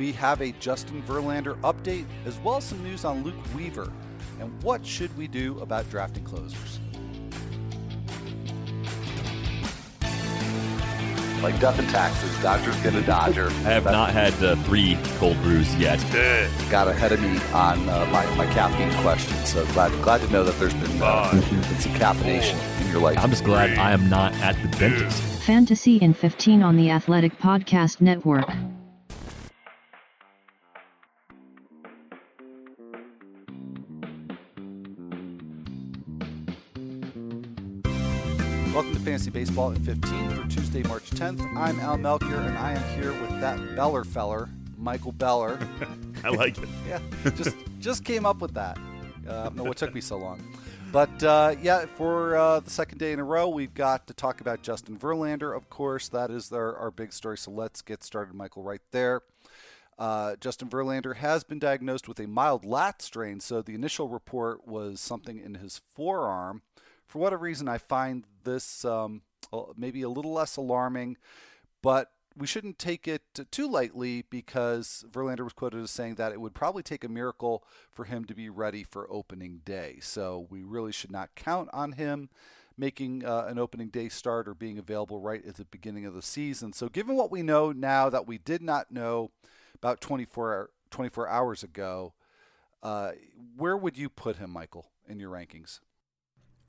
We have a Justin Verlander update as well as some news on Luke Weaver. And what should we do about drafting closers? Like death and taxes, Dodgers get a Dodger. I have not had uh, three cold brews yet. Got ahead of me on uh, my, my caffeine question, so glad glad to know that there's been, uh, been some caffeination in your life. I'm just glad I am not at the dentist. Fantasy in 15 on the Athletic Podcast Network. Welcome to Fantasy Baseball in 15 for Tuesday, March 10th. I'm Al Melchior, and I am here with that Beller feller, Michael Beller. I like it. yeah, just just came up with that. Uh, I don't know what took me so long. But uh, yeah, for uh, the second day in a row, we've got to talk about Justin Verlander. Of course, that is our, our big story. So let's get started, Michael, right there. Uh, Justin Verlander has been diagnosed with a mild lat strain. So the initial report was something in his forearm. For whatever reason, I find this um, maybe a little less alarming, but we shouldn't take it too lightly because Verlander was quoted as saying that it would probably take a miracle for him to be ready for opening day. So we really should not count on him making uh, an opening day start or being available right at the beginning of the season. So given what we know now that we did not know about 24, 24 hours ago, uh, where would you put him, Michael, in your rankings?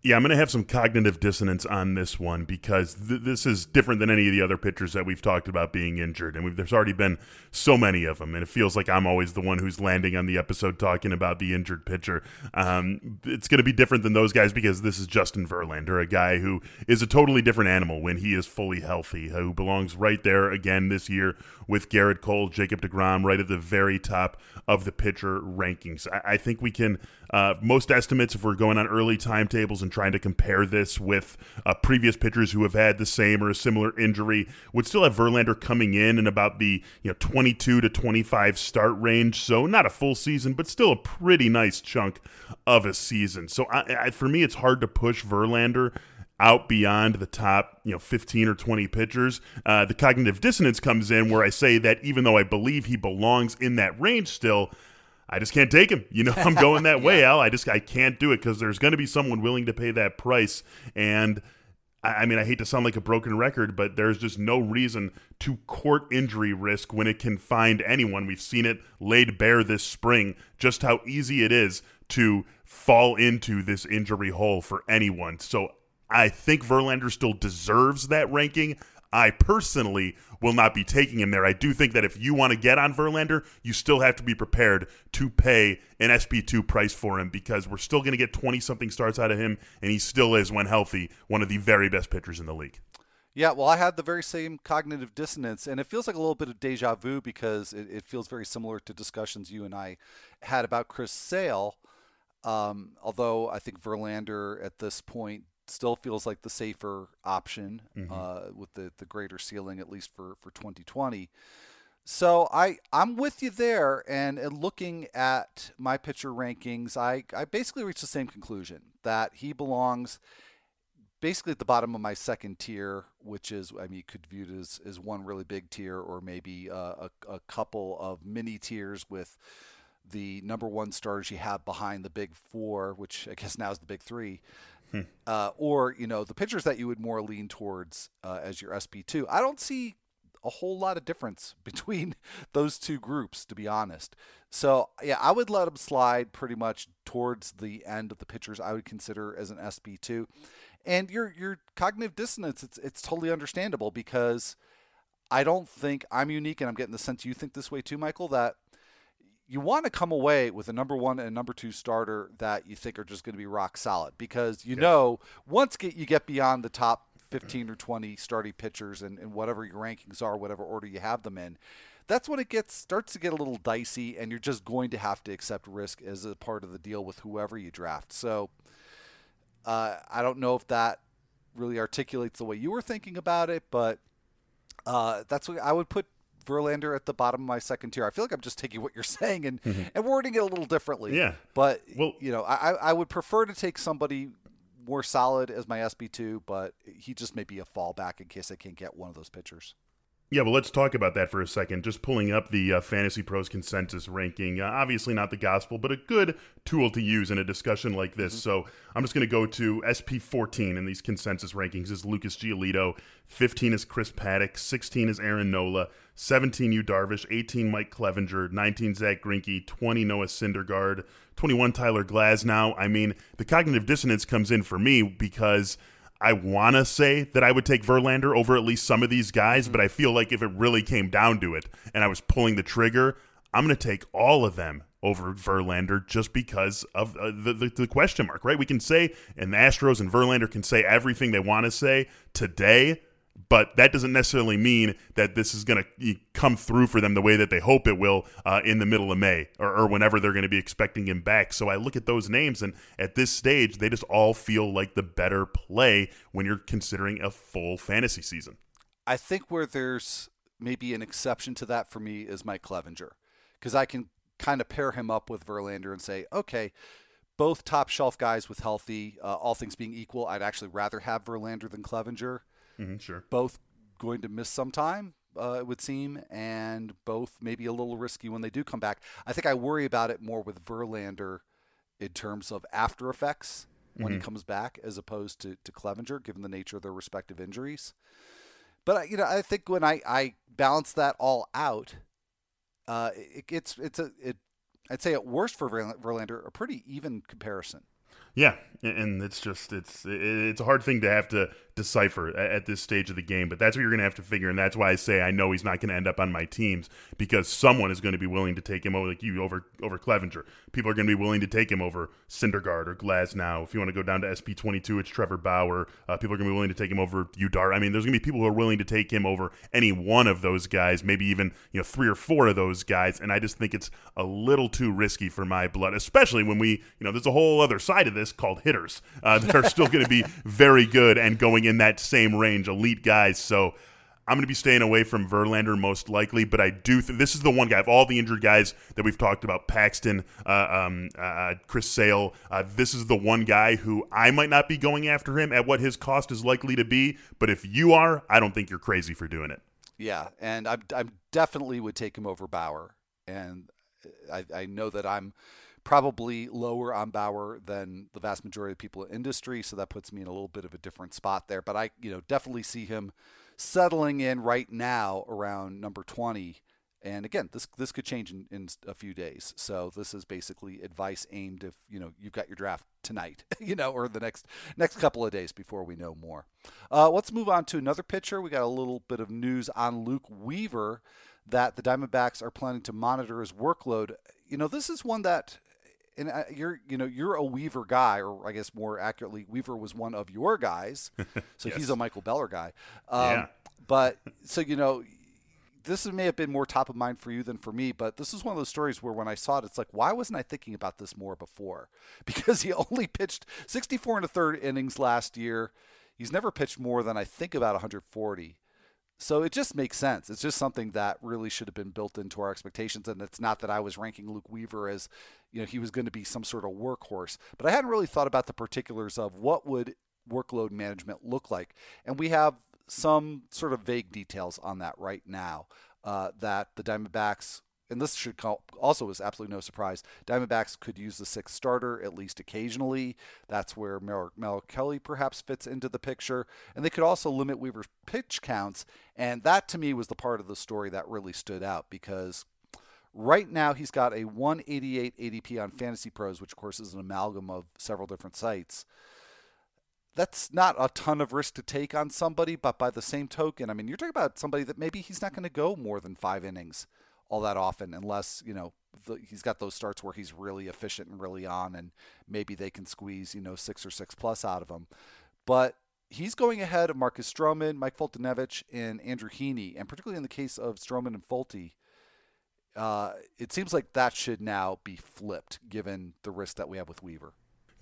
Yeah, I'm going to have some cognitive dissonance on this one because th- this is different than any of the other pitchers that we've talked about being injured. And there's already been so many of them. And it feels like I'm always the one who's landing on the episode talking about the injured pitcher. Um, it's going to be different than those guys because this is Justin Verlander, a guy who is a totally different animal when he is fully healthy, who belongs right there again this year with Gerrit Cole, Jacob DeGrom, right at the very top of the pitcher rankings. I, I think we can, uh, most estimates, if we're going on early timetables and trying to compare this with uh, previous pitchers who have had the same or a similar injury, would still have Verlander coming in in about the you know 22 to 25 start range. So not a full season, but still a pretty nice chunk of a season. So I, I, for me, it's hard to push Verlander out beyond the top, you know, 15 or 20 pitchers. Uh, the cognitive dissonance comes in where I say that even though I believe he belongs in that range still, I just can't take him. You know, I'm going that yeah. way, Al. I just I can't do it because there's going to be someone willing to pay that price. And I, I mean, I hate to sound like a broken record, but there's just no reason to court injury risk when it can find anyone. We've seen it laid bare this spring, just how easy it is to fall into this injury hole for anyone. So I think Verlander still deserves that ranking. I personally will not be taking him there. I do think that if you want to get on Verlander, you still have to be prepared to pay an SP2 price for him because we're still going to get 20 something starts out of him, and he still is, when healthy, one of the very best pitchers in the league. Yeah, well, I had the very same cognitive dissonance, and it feels like a little bit of deja vu because it, it feels very similar to discussions you and I had about Chris Sale. Um, although I think Verlander at this point still feels like the safer option mm-hmm. uh, with the, the greater ceiling, at least for, for 2020. So I I'm with you there, and, and looking at my pitcher rankings, I I basically reached the same conclusion that he belongs basically at the bottom of my second tier, which is I mean you could view it as, as one really big tier, or maybe uh, a, a couple of mini tiers with the number one stars you have behind the big four, which I guess now is the big three. Hmm. Uh, or you know the pitchers that you would more lean towards uh, as your SP two. I don't see a whole lot of difference between those two groups, to be honest. So yeah, I would let them slide pretty much towards the end of the pitchers I would consider as an SP two. And your your cognitive dissonance, it's it's totally understandable because I don't think I'm unique, and I'm getting the sense you think this way too, Michael. That you want to come away with a number one and a number two starter that you think are just going to be rock solid because you yes. know once get, you get beyond the top 15 or 20 starting pitchers and, and whatever your rankings are, whatever order you have them in, that's when it gets starts to get a little dicey and you're just going to have to accept risk as a part of the deal with whoever you draft. So uh, I don't know if that really articulates the way you were thinking about it, but uh, that's what I would put Verlander at the bottom of my second tier. I feel like I'm just taking what you're saying and, mm-hmm. and wording it a little differently. Yeah. But, well, you know, I, I would prefer to take somebody more solid as my SP2, but he just may be a fallback in case I can't get one of those pitchers. Yeah, well, let's talk about that for a second. Just pulling up the uh, Fantasy Pros consensus ranking. Uh, obviously, not the gospel, but a good tool to use in a discussion like this. Mm-hmm. So I'm just going to go to SP 14 in these consensus rankings is Lucas Giolito, 15 is Chris Paddack, 16 is Aaron Nola, 17 Yu Darvish, 18 Mike Clevinger, 19 Zack Greinke, 20 Noah Syndergaard, 21 Tyler Glasnow. I mean, the cognitive dissonance comes in for me because – I want to say that I would take Verlander over at least some of these guys, but I feel like if it really came down to it and I was pulling the trigger, I'm going to take all of them over Verlander just because of uh, the, the, the question mark, right? We can say, and the Astros and Verlander can say everything they want to say today, but that doesn't necessarily mean that this is going to come through for them the way that they hope it will uh, in the middle of May or, or whenever they're going to be expecting him back. So I look at those names, and at this stage, they just all feel like the better play when you're considering a full fantasy season. I think where there's maybe an exception to that for me is Mike Clevinger, because I can kind of pair him up with Verlander and say, okay, both top shelf guys with healthy, uh, all things being equal, I'd actually rather have Verlander than Clevinger. Mm-hmm, sure. Both going to miss some time, uh, it would seem, and both maybe a little risky when they do come back. I think I worry about it more with Verlander in terms of after effects when mm-hmm. he comes back, as opposed to to Clevinger, given the nature of their respective injuries. But you know, I think when I I balance that all out, uh, it, it's it's a it. I'd say at worst for Verlander, a pretty even comparison. Yeah, and it's just it's it's a hard thing to have to decipher at this stage of the game, but that's what you're going to have to figure, and that's why I say I know he's not going to end up on my teams because someone is going to be willing to take him over, like you over over Clevinger. People are going to be willing to take him over Syndergaard or Glasnow. If you want to go down to SP 22, it's Trevor Bauer. Uh, people are going to be willing to take him over Udar. I mean, there's going to be people who are willing to take him over any one of those guys, maybe even you know three or four of those guys, and I just think it's a little too risky for my blood, especially when we you know there's a whole other side of this called hitters uh, that are still going to be very good and going in that same range, elite guys. So I'm going to be staying away from Verlander most likely, but I do think this is the one guy of all the injured guys that we've talked about Paxton, uh, um, uh, Chris Sale. Uh, this is the one guy who I might not be going after him at what his cost is likely to be, but if you are, I don't think you're crazy for doing it. Yeah, and I, I definitely would take him over Bauer, and I, I know that I'm probably lower on Bauer than the vast majority of people in industry, so that puts me in a little bit of a different spot there. But I, you know, definitely see him settling in right now around number 20. And again, this this could change in, in a few days. So this is basically advice aimed if you know you've got your draft tonight, you know, or the next next couple of days before we know more. Uh, let's move on to another pitcher. We got a little bit of news on Luke Weaver that the Diamondbacks are planning to monitor his workload. You know, this is one that and uh, you're you know you're a Weaver guy, or I guess more accurately, Weaver was one of your guys, so yes. he's a Michael Beller guy. Um, yeah. But so you know, this may have been more top of mind for you than for me, but this is one of those stories where when I saw it, it's like, why wasn't I thinking about this more before? Because he only pitched 64 and a third innings last year. He's never pitched more than I think about 140. So it just makes sense. It's just something that really should have been built into our expectations. And it's not that I was ranking Luke Weaver as, you know, he was going to be some sort of workhorse, but I hadn't really thought about the particulars of what would workload management look like. And we have some sort of vague details on that right now. Uh, that the Diamondbacks and this should call, also is absolutely no surprise. Diamondbacks could use the sixth starter at least occasionally. That's where Mel, Merrill Kelly perhaps fits into the picture. And they could also limit Weaver's pitch counts. And that to me was the part of the story that really stood out because right now he's got a 188 ADP on Fantasy Pros, which of course is an amalgam of several different sites. That's not a ton of risk to take on somebody, but by the same token, I mean, you're talking about somebody that maybe he's not going to go more than five innings all that often unless you know the, he's got those starts where he's really efficient and really on and maybe they can squeeze you know six or six plus out of him. But he's going ahead of Marcus Stroman, Mike Foltynewicz, and Andrew Heaney. And particularly in the case of Stroman and Folty uh, it seems like that should now be flipped given the risk that we have with Weaver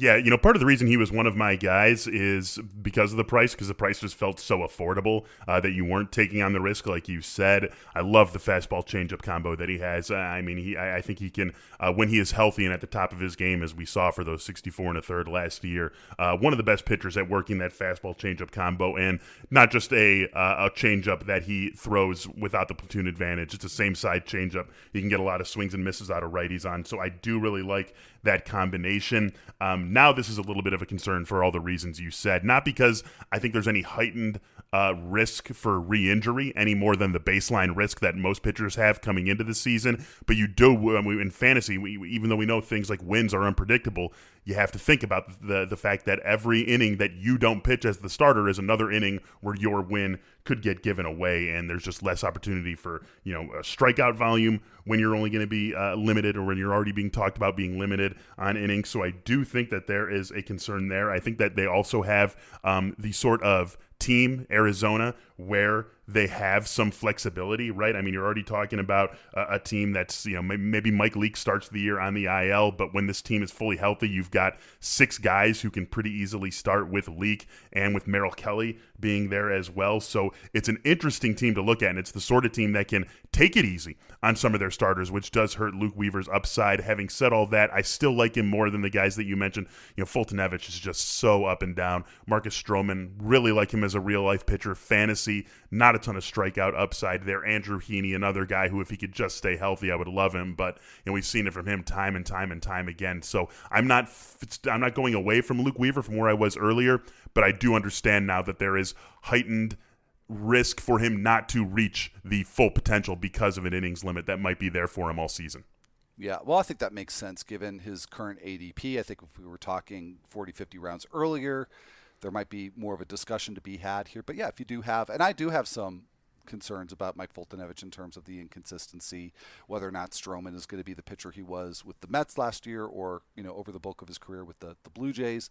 Yeah, you know, part of the reason he was one of my guys is because of the price, because the price just felt so affordable uh, that you weren't taking on the risk, like you said. I love the fastball changeup combo that he has. I mean, he, I, think he can, uh, when he is healthy and at the top of his game, as we saw for those 64 and a third last year, uh, one of the best pitchers at working that fastball changeup combo, and not just a uh, a changeup that he throws without the platoon advantage. It's the same side changeup. You can get a lot of swings and misses out of righties on. So I do really like that combination. Um, now, this is a little bit of a concern for all the reasons you said, not because I think there's any heightened uh, risk for re injury any more than the baseline risk that most pitchers have coming into the season. But you do, in fantasy, we, even though we know things like wins are unpredictable, you have to think about the the fact that every inning that you don't pitch as the starter is another inning where your win could get given away, and there's just less opportunity for you know a strikeout volume when you're only going to be uh, limited, or when you're already being talked about being limited on innings. So I do think that there is a concern there. I think that they also have um, the sort of team Arizona where they have some flexibility, right? I mean, you're already talking about a, a, team that's, you know, maybe Mike Leake starts the year on the IL, but when this team is fully healthy, you've got six guys who can pretty easily start with Leake and with Merrill Kelly being there as well. So it's an interesting team to look at, and it's the sort of team that can take it easy on some of their starters, which does hurt Luke Weaver's upside. Having said all that, I still like him more than the guys that you mentioned. You know, Foltynewicz is just so up and down. Marcus Stroman, really like him as a real life pitcher. Fantasy, not a ton of strikeout upside there. Andrew Heaney, another guy who, if he could just stay healthy, I would love him. But you know, we've seen it from him time and time and time again. So I'm not, I'm not going away from Luke Weaver from where I was earlier, but I do understand now that there is heightened risk for him not to reach the full potential because of an innings limit that might be there for him all season. Yeah, well, I think that makes sense given his current ADP. I think if we were talking 40, 50 rounds earlier, there might be more of a discussion to be had here. But yeah, if you do have, and I do have some concerns about Mike Foltynewicz in terms of the inconsistency, whether or not Stroman is going to be the pitcher he was with the Mets last year or, you know, over the bulk of his career with the, the Blue Jays.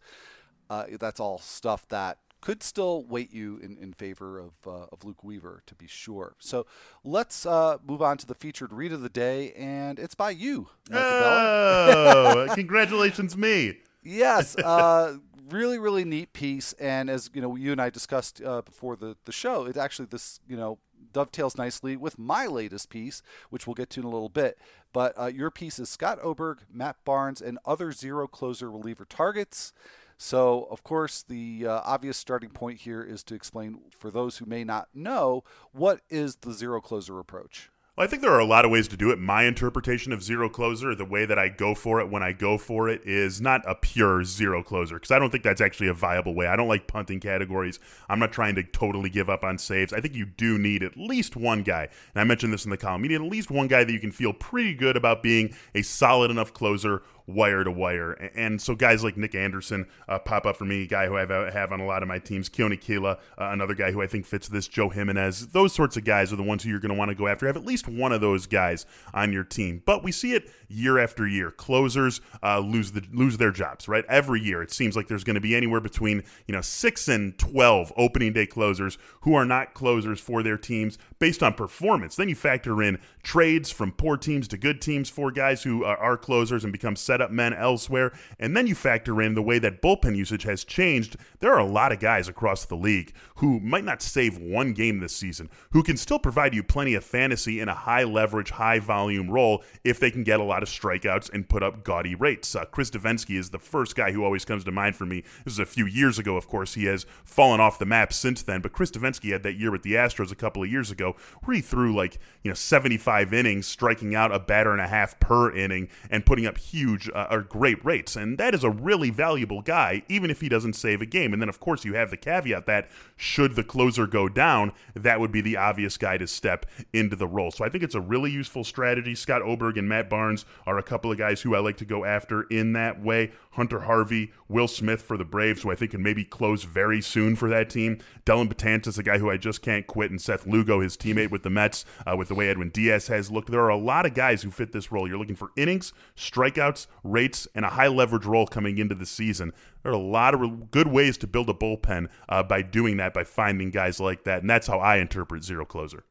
Uh, that's all stuff that could still weight you in, in favor of, uh, of Luke Weaver, to be sure. So let's uh, move on to the featured read of the day, and it's by you. Oh, congratulations, me. Yes, uh, really, really neat piece. And as you know, you and I discussed uh, before the, the show, it actually this you know dovetails nicely with my latest piece, which we'll get to in a little bit. But uh, your piece is Scott Oberg, Matt Barnes, and other zero closer reliever targets. So, of course, the uh, obvious starting point here is to explain for those who may not know what is the zero closer approach. Well, I think there are a lot of ways to do it. My interpretation of zero closer, the way that I go for it when I go for it, is not a pure zero closer because I don't think that's actually a viable way. I don't like punting categories. I'm not trying to totally give up on saves. I think you do need at least one guy, and I mentioned this in the column. You need at least one guy that you can feel pretty good about being a solid enough closer wire to wire. And so guys like Nick Anderson uh, pop up for me, guy who I have, have on a lot of my teams. Keone Kela, uh, another guy who I think fits this. Joe Jimenez. Those sorts of guys are the ones who you're going to want to go after. Have at least one of those guys on your team. But we see it year after year. Closers uh, lose the lose their jobs, right? Every year it seems like there's going to be anywhere between you know six and twelve opening day closers who are not closers for their teams based on performance. Then you factor in trades from poor teams to good teams for guys who are, closers and become setup men elsewhere, and then you factor in the way that bullpen usage has changed. There are a lot of guys across the league who might not save one game this season, who can still provide you plenty of fantasy in a high leverage, high volume role if they can get a lot of strikeouts and put up gaudy rates. Uh, Chris Devenski is the first guy who always comes to mind for me. This is a few years ago, of course. He has fallen off the map since then, but Chris Devenski had that year with the Astros a couple of years ago where he threw like, you know, 75 innings, striking out a batter and a half per inning and putting up huge uh, or great rates. And that is a really valuable guy, even if he doesn't save a game. And then, of course, you have the caveat that should the closer go down, that would be the obvious guy to step into the role. So I think it's a really useful strategy. Scott Oberg and Matt Barnes are a couple of guys who I like to go after in that way. Hunter Harvey, Will Smith for the Braves, who I think can maybe close very soon for that team. Dellin Betances, a guy who I just can't quit, and Seth Lugo, his teammate with the Mets, uh, with the way Edwin Diaz has looked. There are a lot of guys who fit this role. You're looking for innings, strikeouts, rates, and a high leverage role coming into the season. There are a lot of good ways to build a bullpen uh, by doing that, by finding guys like that, and that's how I interpret zero closer.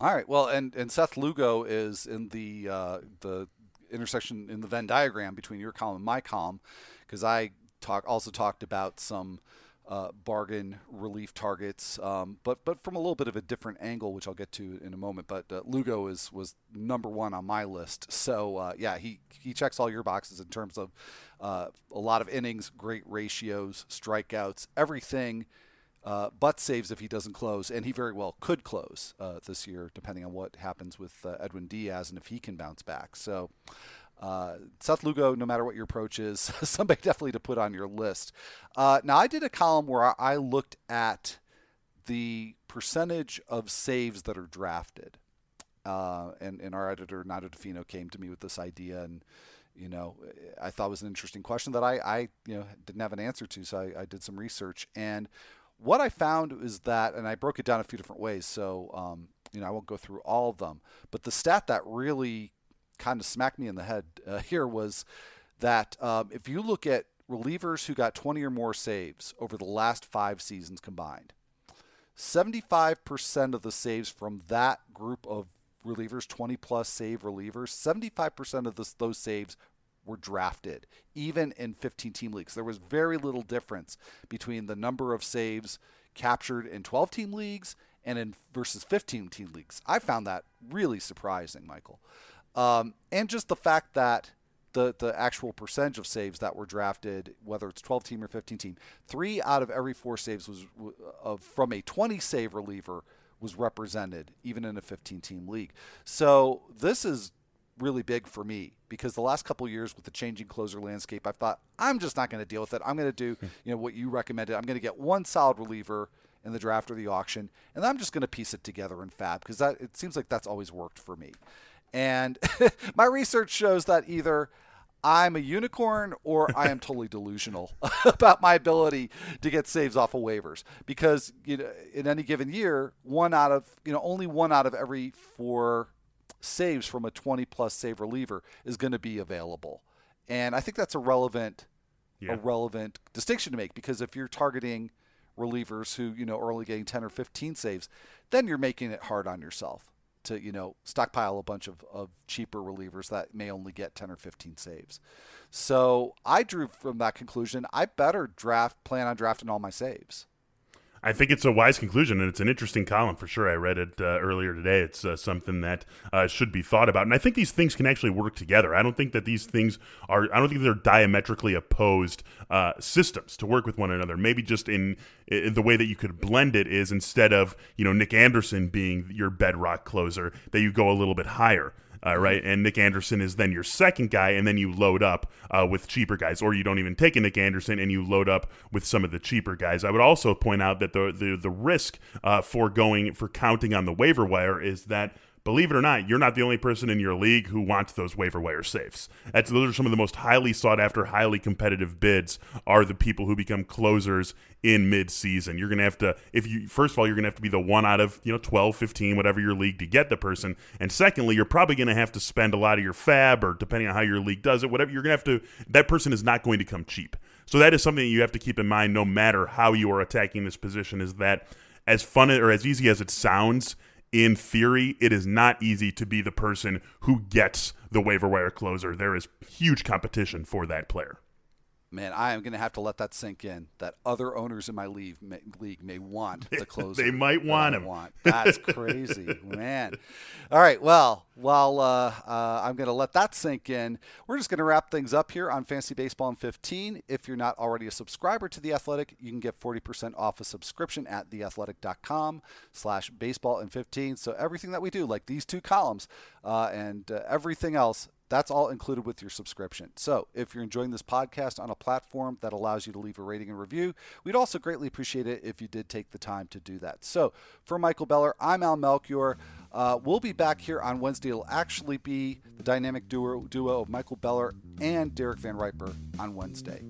All right. Well, and, and Seth Lugo is in the uh, the intersection in the Venn diagram between your column and my column because I talk also talked about some uh, bargain relief targets, um, but but from a little bit of a different angle, which I'll get to in a moment. But uh, Lugo is was number one on my list. So uh, yeah, he he checks all your boxes in terms of uh, a lot of innings, great ratios, strikeouts, everything. Uh, but saves if he doesn't close, and he very well could close uh, this year, depending on what happens with Edwin Diaz and if he can bounce back. So, uh, Seth Lugo, no matter what your approach is, somebody definitely to put on your list. Uh, now, I did a column where I looked at the percentage of saves that are drafted. Uh, and, and our editor, Nando Di Fino, came to me with this idea. And, you know, I thought was an interesting question that I, I you know, didn't have an answer to. So I, I did some research. And what I found is that, and I broke it down a few different ways. So, um, you know, I won't go through all of them. But the stat that really kind of smacked me in the head uh, here was that um, if you look at relievers who got 20 or more saves over the last five seasons combined, 75% of the saves from that group of relievers, 20 plus save relievers, 75% of this, those saves were drafted, even in 15 team leagues. There was very little difference between the number of saves captured in 12 team leagues and in versus 15 team leagues. I found that really surprising, Michael. Um, and just the fact that the, the actual percentage of saves that were drafted, whether it's 12 team or 15 team, three out of every four saves was of from a 20 save reliever was represented, even in a 15 team league. So this is really big for me because the last couple years with the changing closer landscape, I thought I'm just not going to deal with it. I'm going to do hmm. you know what you recommended. I'm going to get one solid reliever in the draft or the auction, and I'm just going to piece it together in FAAB because that it seems like that's always worked for me. And my research shows that either I'm a unicorn or I am totally delusional about my ability to get saves off of waivers because you know in any given year, one out of you know only one out of every four saves from a 20 plus save reliever is going to be available. And I think that's a relevant yeah. a relevant distinction to make because if you're targeting relievers who, you know, are only getting 10 or 15 saves, then you're making it hard on yourself to, you know, stockpile a bunch of, of cheaper relievers that may only get 10 or 15 saves. So I drew from that conclusion, I better draft, plan on drafting all my saves. I think it's a wise conclusion, and it's an interesting column for sure. I read it uh, earlier today. It's uh, something that uh, should be thought about, and I think these things can actually work together. I don't think that these things are. I don't think they're diametrically opposed uh, systems to work with one another. Maybe just in, in, the way that you could blend it is instead of you know Nick Anderson being your bedrock closer, that you go a little bit higher uh, right? And Nick Anderson is then your second guy, and then you load up uh, with cheaper guys, or you don't even take a Nick Anderson and you load up with some of the cheaper guys. I would also point out that the the, the risk uh, for going for counting on the waiver wire is that believe it or not, you're not the only person in your league who wants those waiver wire saves. That's those are some of the most highly sought after, highly competitive bids are the people who become closers in mid-season. You're going to have to if you first of all you're going to have to be the one out of, you know, 12, 15, whatever your league to get the person. And secondly, you're probably going to have to spend a lot of your FAAB or depending on how your league does it, whatever you're going to have to that person is not going to come cheap. So that is something that you have to keep in mind no matter how you are attacking this position is that as fun or as easy as it sounds, in theory, it is not easy to be the person who gets the waiver wire closer. There is huge competition for that player man, I am going to have to let that sink in. That other owners in my league may, league may want the closer. they might want him. Want. That's crazy, man. All right, well, while uh, uh, I'm going to let that sink in, we're just going to wrap things up here on Fantasy Baseball in 15. If you're not already a subscriber to The Athletic, you can get 40% off a subscription at theathletic.com slash baseball in 15. So everything that we do, like these two columns uh, and uh, everything else, that's all included with your subscription. So, if you're enjoying this podcast on a platform that allows you to leave a rating and review, we'd also greatly appreciate it if you did take the time to do that. So, for Michael Beller, I'm Al Melchior. Uh, we'll be back here on Wednesday. It'll actually be the dynamic duo, duo of Michael Beller and Derek Van Riper on Wednesday.